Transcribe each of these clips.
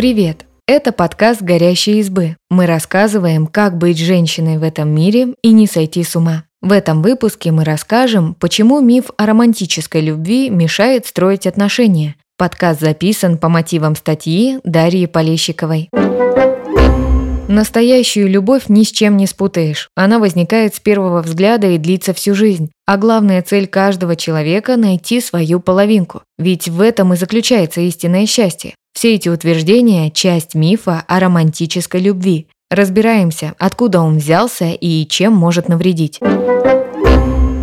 Привет! Это подкаст «Горящие избы». Мы рассказываем, как быть женщиной в этом мире и не сойти с ума. В этом выпуске мы расскажем, почему миф о романтической любви мешает строить отношения. Подкаст записан по мотивам статьи Дарьи Полещиковой. Настоящую любовь ни с чем не спутаешь. Она возникает с первого взгляда и длится всю жизнь. А главная цель каждого человека – найти свою половинку. Ведь в этом и заключается истинное счастье. Все эти утверждения – часть мифа о романтической любви. Разбираемся, откуда он взялся и чем может навредить.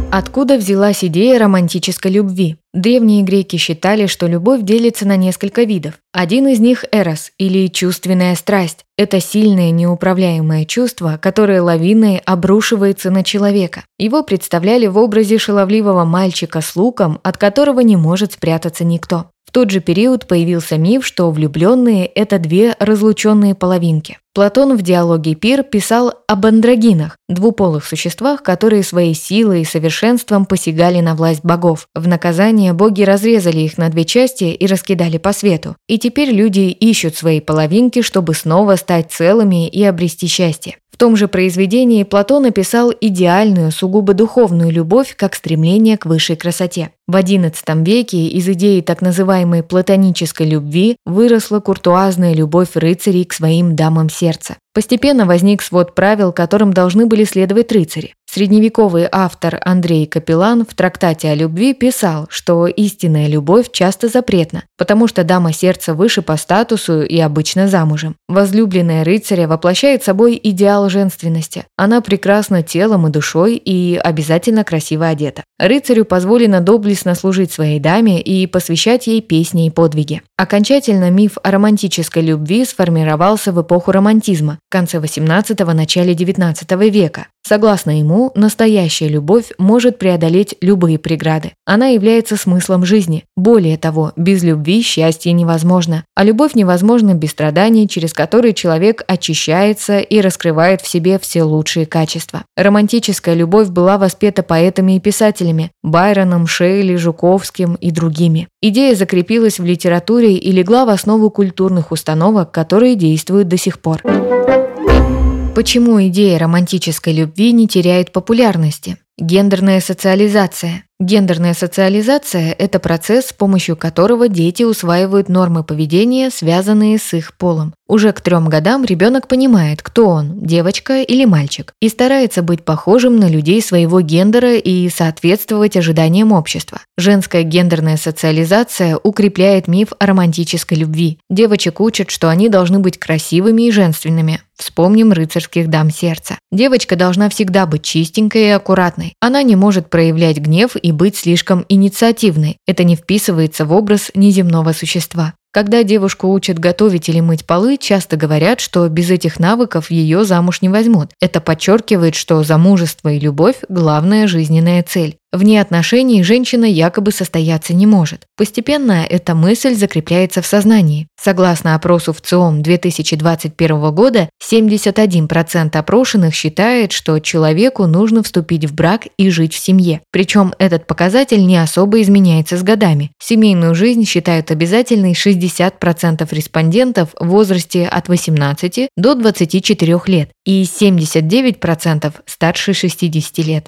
Откуда взялась идея романтической любви? Древние греки считали, что любовь делится на несколько видов. Один из них – эрос, или чувственная страсть. Это сильное неуправляемое чувство, которое лавиной обрушивается на человека. Его представляли в образе шаловливого мальчика с луком, от которого не может спрятаться никто. В тот же период появился миф, что влюбленные – это две разлученные половинки. Платон в диалоге «Пир» писал об андрогинах, двуполых существах, которые своей силой и совершенством посягали на власть богов. В наказание боги разрезали их на две части и раскидали по свету. И теперь люди ищут свои половинки, чтобы снова стать целыми и обрести счастье. В том же произведении Платон описал идеальную, сугубо духовную любовь как стремление к высшей красоте. В XI веке из идеи так называемой платонической любви выросла куртуазная любовь рыцарей к своим дамам сердца. Постепенно возник свод правил, которым должны были следовать рыцари. Средневековый автор Андрей Капеллан в трактате о любви писал, что истинная любовь часто запретна, потому что дама сердца выше по статусу и обычно замужем. Возлюбленная рыцаря воплощает собой идеал женственности. Она прекрасна телом и душой и обязательно красиво одета. Рыцарю позволено доблестно служить своей даме и посвящать ей песни и подвиги. Окончательно миф о романтической любви сформировался в эпоху романтизма, в конце 18 – начале 19 века. Согласно ему, настоящая любовь может преодолеть любые преграды. Она является смыслом жизни. Более того, без любви счастье невозможно, а любовь невозможна без страданий, через которые человек очищается и раскрывает в себе все лучшие качества. Романтическая любовь была воспета поэтами и писателями – Байроном, Шейли, Жуковским и другими. Идея закрепилась в литературе и легла в основу культурных установок, которые действуют до сих пор. Почему идея романтической любви не теряет популярности? Гендерная социализация. Гендерная социализация – это процесс, с помощью которого дети усваивают нормы поведения, связанные с их полом. Уже к трем годам ребенок понимает, кто он – девочка или мальчик, и старается быть похожим на людей своего гендера и соответствовать ожиданиям общества. Женская гендерная социализация укрепляет миф о романтической любви. Девочек учат, что они должны быть красивыми и женственными. Вспомним рыцарских дам сердца. Девочка должна всегда быть чистенькой и аккуратной. Она не может проявлять гнев и быть слишком инициативной. Это не вписывается в образ неземного существа. Когда девушку учат готовить или мыть полы, часто говорят, что без этих навыков ее замуж не возьмут. Это подчеркивает, что замужество и любовь – главная жизненная цель. Вне отношений женщина якобы состояться не может. Постепенно эта мысль закрепляется в сознании. Согласно опросу в ЦИОМ 2021 года, 71% опрошенных считает, что человеку нужно вступить в брак и жить в семье. Причем этот показатель не особо изменяется с годами. Семейную жизнь считают обязательной 60% респондентов в возрасте от 18 до 24 лет и 79% старше 60 лет.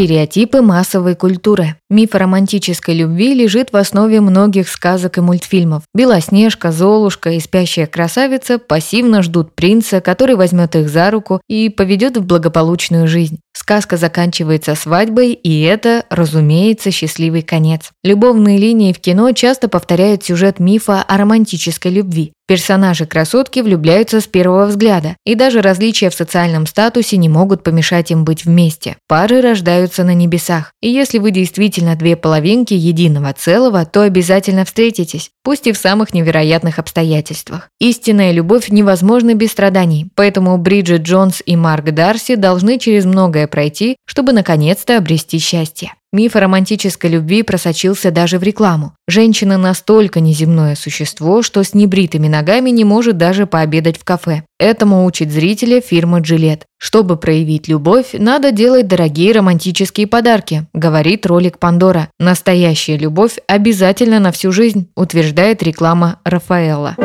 Стереотипы массовой культуры. Миф романтической любви лежит в основе многих сказок и мультфильмов. Белоснежка, Золушка и спящая красавица пассивно ждут принца, который возьмет их за руку и поведет в благополучную жизнь. Сказка заканчивается свадьбой, и это, разумеется, счастливый конец. Любовные линии в кино часто повторяют сюжет мифа о романтической любви. Персонажи красотки влюбляются с первого взгляда, и даже различия в социальном статусе не могут помешать им быть вместе. Пары рождаются на небесах, и если вы действительно две половинки единого целого, то обязательно встретитесь, пусть и в самых невероятных обстоятельствах. Истинная любовь невозможна без страданий, поэтому Бриджит Джонс и Марк Дарси должны через многое пройти, чтобы наконец-то обрести счастье. Миф о романтической любви просочился даже в рекламу. Женщина настолько неземное существо, что с небритыми ногами не может даже пообедать в кафе. Этому учит зрителя фирма Gillette. Чтобы проявить любовь, надо делать дорогие романтические подарки, говорит ролик Пандора. Настоящая любовь обязательно на всю жизнь, утверждает реклама Рафаэлла.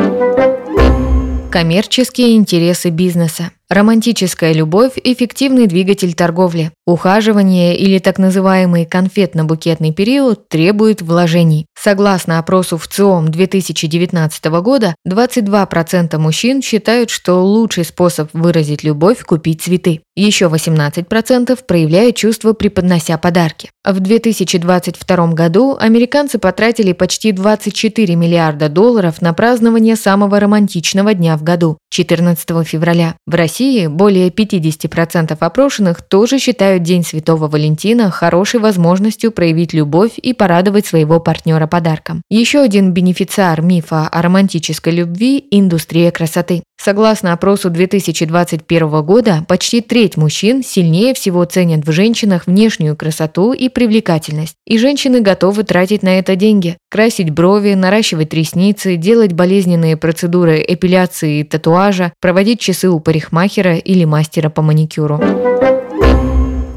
Коммерческие интересы бизнеса. Романтическая любовь – эффективный двигатель торговли. Ухаживание или так называемый конфетно-букетный период требует вложений. Согласно опросу в ЦИОМ 2019 года, 22% мужчин считают, что лучший способ выразить любовь – купить цветы. Еще 18% проявляют чувство, преподнося подарки. В 2022 году американцы потратили почти 24 миллиарда долларов на празднование самого романтичного дня в году – 14 февраля. В России России более 50% опрошенных тоже считают День Святого Валентина хорошей возможностью проявить любовь и порадовать своего партнера подарком. Еще один бенефициар мифа о романтической любви – индустрия красоты. Согласно опросу 2021 года, почти треть мужчин сильнее всего ценят в женщинах внешнюю красоту и привлекательность. И женщины готовы тратить на это деньги. Красить брови, наращивать ресницы, делать болезненные процедуры эпиляции и татуажа, проводить часы у парикмахера или мастера по маникюру.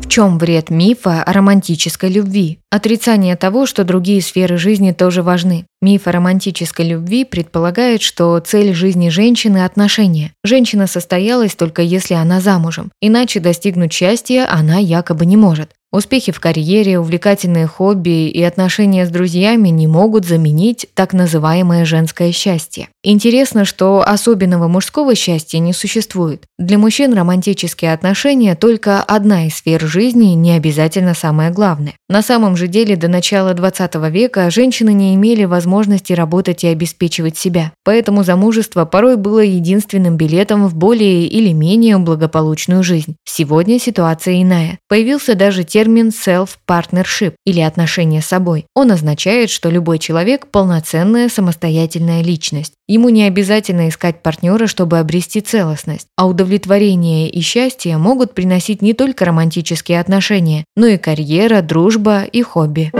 В чем вред мифа о романтической любви? Отрицание того, что другие сферы жизни тоже важны. Миф о романтической любви предполагает, что цель жизни женщины – отношения. Женщина состоялась только если она замужем, иначе достигнуть счастья она якобы не может. Успехи в карьере, увлекательные хобби и отношения с друзьями не могут заменить так называемое женское счастье. Интересно, что особенного мужского счастья не существует. Для мужчин романтические отношения – только одна из сфер жизни, не обязательно самое главное. На самом же деле до начала 20 века женщины не имели возможности работать и обеспечивать себя, поэтому замужество порой было единственным билетом в более или менее благополучную жизнь. Сегодня ситуация иная. Появился даже термин self-partnership или отношение с собой. Он означает, что любой человек – полноценная самостоятельная личность. Ему не обязательно искать партнера, чтобы обрести целостность, а удовлетворение и счастье могут приносить не только романтические отношения, но и карьера, дружба и хобби.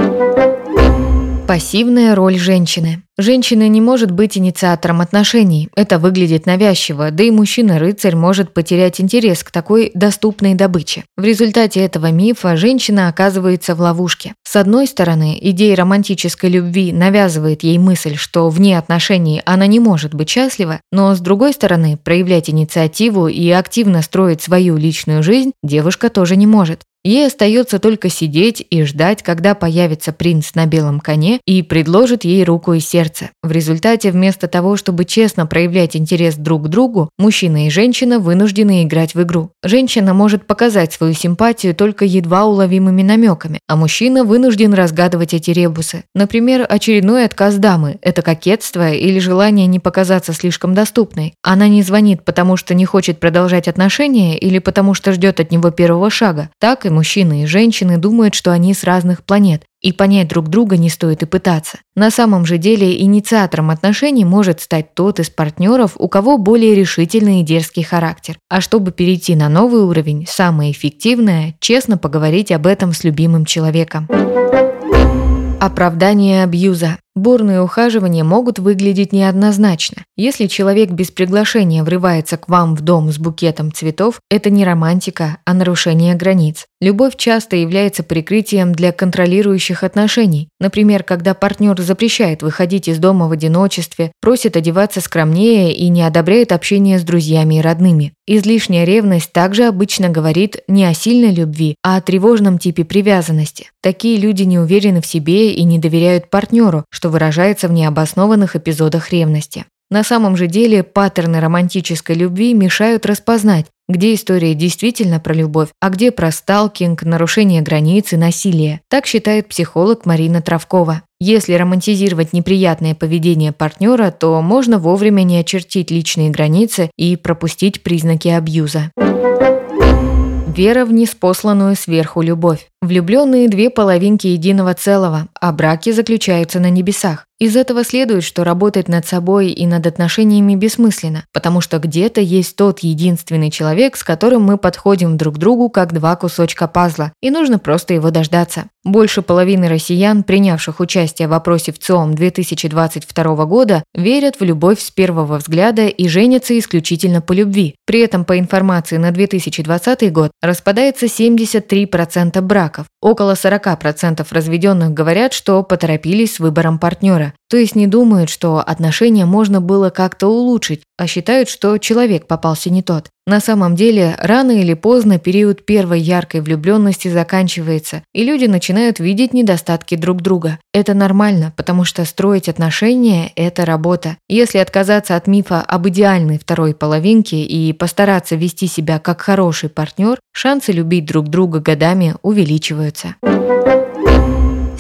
Пассивная роль женщины. Женщина не может быть инициатором отношений. Это выглядит навязчиво, да и мужчина-рыцарь может потерять интерес к такой доступной добыче. В результате этого мифа женщина оказывается в ловушке. С одной стороны, идея романтической любви навязывает ей мысль, что вне отношений она не может быть счастлива, но с другой стороны, проявлять инициативу и активно строить свою личную жизнь девушка тоже не может. Ей остается только сидеть и ждать, когда появится принц на белом коне и предложит ей руку и сердце. В результате, вместо того, чтобы честно проявлять интерес друг к другу, мужчина и женщина вынуждены играть в игру. Женщина может показать свою симпатию только едва уловимыми намеками, а мужчина вынужден разгадывать эти ребусы. Например, очередной отказ дамы – это кокетство или желание не показаться слишком доступной. Она не звонит, потому что не хочет продолжать отношения или потому что ждет от него первого шага. Так и мужчины и женщины думают, что они с разных планет, и понять друг друга не стоит и пытаться. На самом же деле инициатором отношений может стать тот из партнеров, у кого более решительный и дерзкий характер. А чтобы перейти на новый уровень, самое эффективное – честно поговорить об этом с любимым человеком. Оправдание абьюза. Бурные ухаживания могут выглядеть неоднозначно. Если человек без приглашения врывается к вам в дом с букетом цветов, это не романтика, а нарушение границ. Любовь часто является прикрытием для контролирующих отношений. Например, когда партнер запрещает выходить из дома в одиночестве, просит одеваться скромнее и не одобряет общение с друзьями и родными. Излишняя ревность также обычно говорит не о сильной любви, а о тревожном типе привязанности. Такие люди не уверены в себе и не доверяют партнеру, что выражается в необоснованных эпизодах ревности. На самом же деле паттерны романтической любви мешают распознать, где история действительно про любовь, а где про сталкинг, нарушение границ и насилие. Так считает психолог Марина Травкова. Если романтизировать неприятное поведение партнера, то можно вовремя не очертить личные границы и пропустить признаки абьюза. Вера в неспосланную сверху любовь. Влюбленные две половинки единого целого, а браки заключаются на небесах. Из этого следует, что работать над собой и над отношениями бессмысленно, потому что где-то есть тот единственный человек, с которым мы подходим друг к другу как два кусочка пазла, и нужно просто его дождаться. Больше половины россиян, принявших участие в опросе в ЦИОМ 2022 года, верят в любовь с первого взгляда и женятся исключительно по любви. При этом по информации на 2020 год распадается 73% браков. Около 40% разведенных говорят, что поторопились с выбором партнера. То есть не думают, что отношения можно было как-то улучшить, а считают, что человек попался не тот. На самом деле, рано или поздно период первой яркой влюбленности заканчивается, и люди начинают видеть недостатки друг друга. Это нормально, потому что строить отношения – это работа. Если отказаться от мифа об идеальной второй половинке и постараться вести себя как хороший партнер, шансы любить друг друга годами увеличиваются.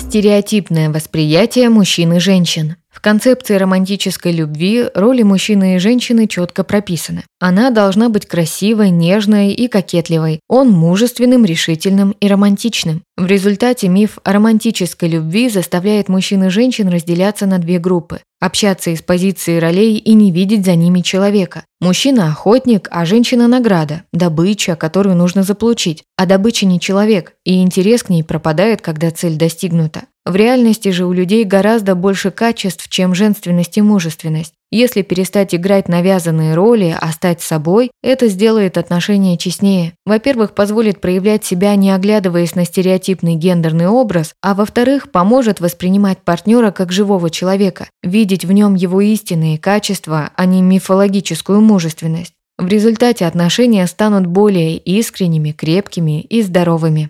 Стереотипное восприятие мужчин и женщин. В концепции романтической любви роли мужчины и женщины четко прописаны. Она должна быть красивой, нежной и кокетливой, он мужественным, решительным и романтичным. В результате миф о романтической любви заставляет мужчин и женщин разделяться на две группы, общаться из позиции ролей и не видеть за ними человека. Мужчина – охотник, а женщина – награда, добыча, которую нужно заполучить. А добыча не человек, и интерес к ней пропадает, когда цель достигнута. В реальности же у людей гораздо больше качеств, чем женственность и мужественность. Если перестать играть навязанные роли, а стать собой, это сделает отношения честнее. Во-первых, позволит проявлять себя, не оглядываясь на стереотипный гендерный образ, а во-вторых, поможет воспринимать партнера как живого человека, видеть в нем его истинные качества, а не мифологическую мужественность. В результате отношения станут более искренними, крепкими и здоровыми.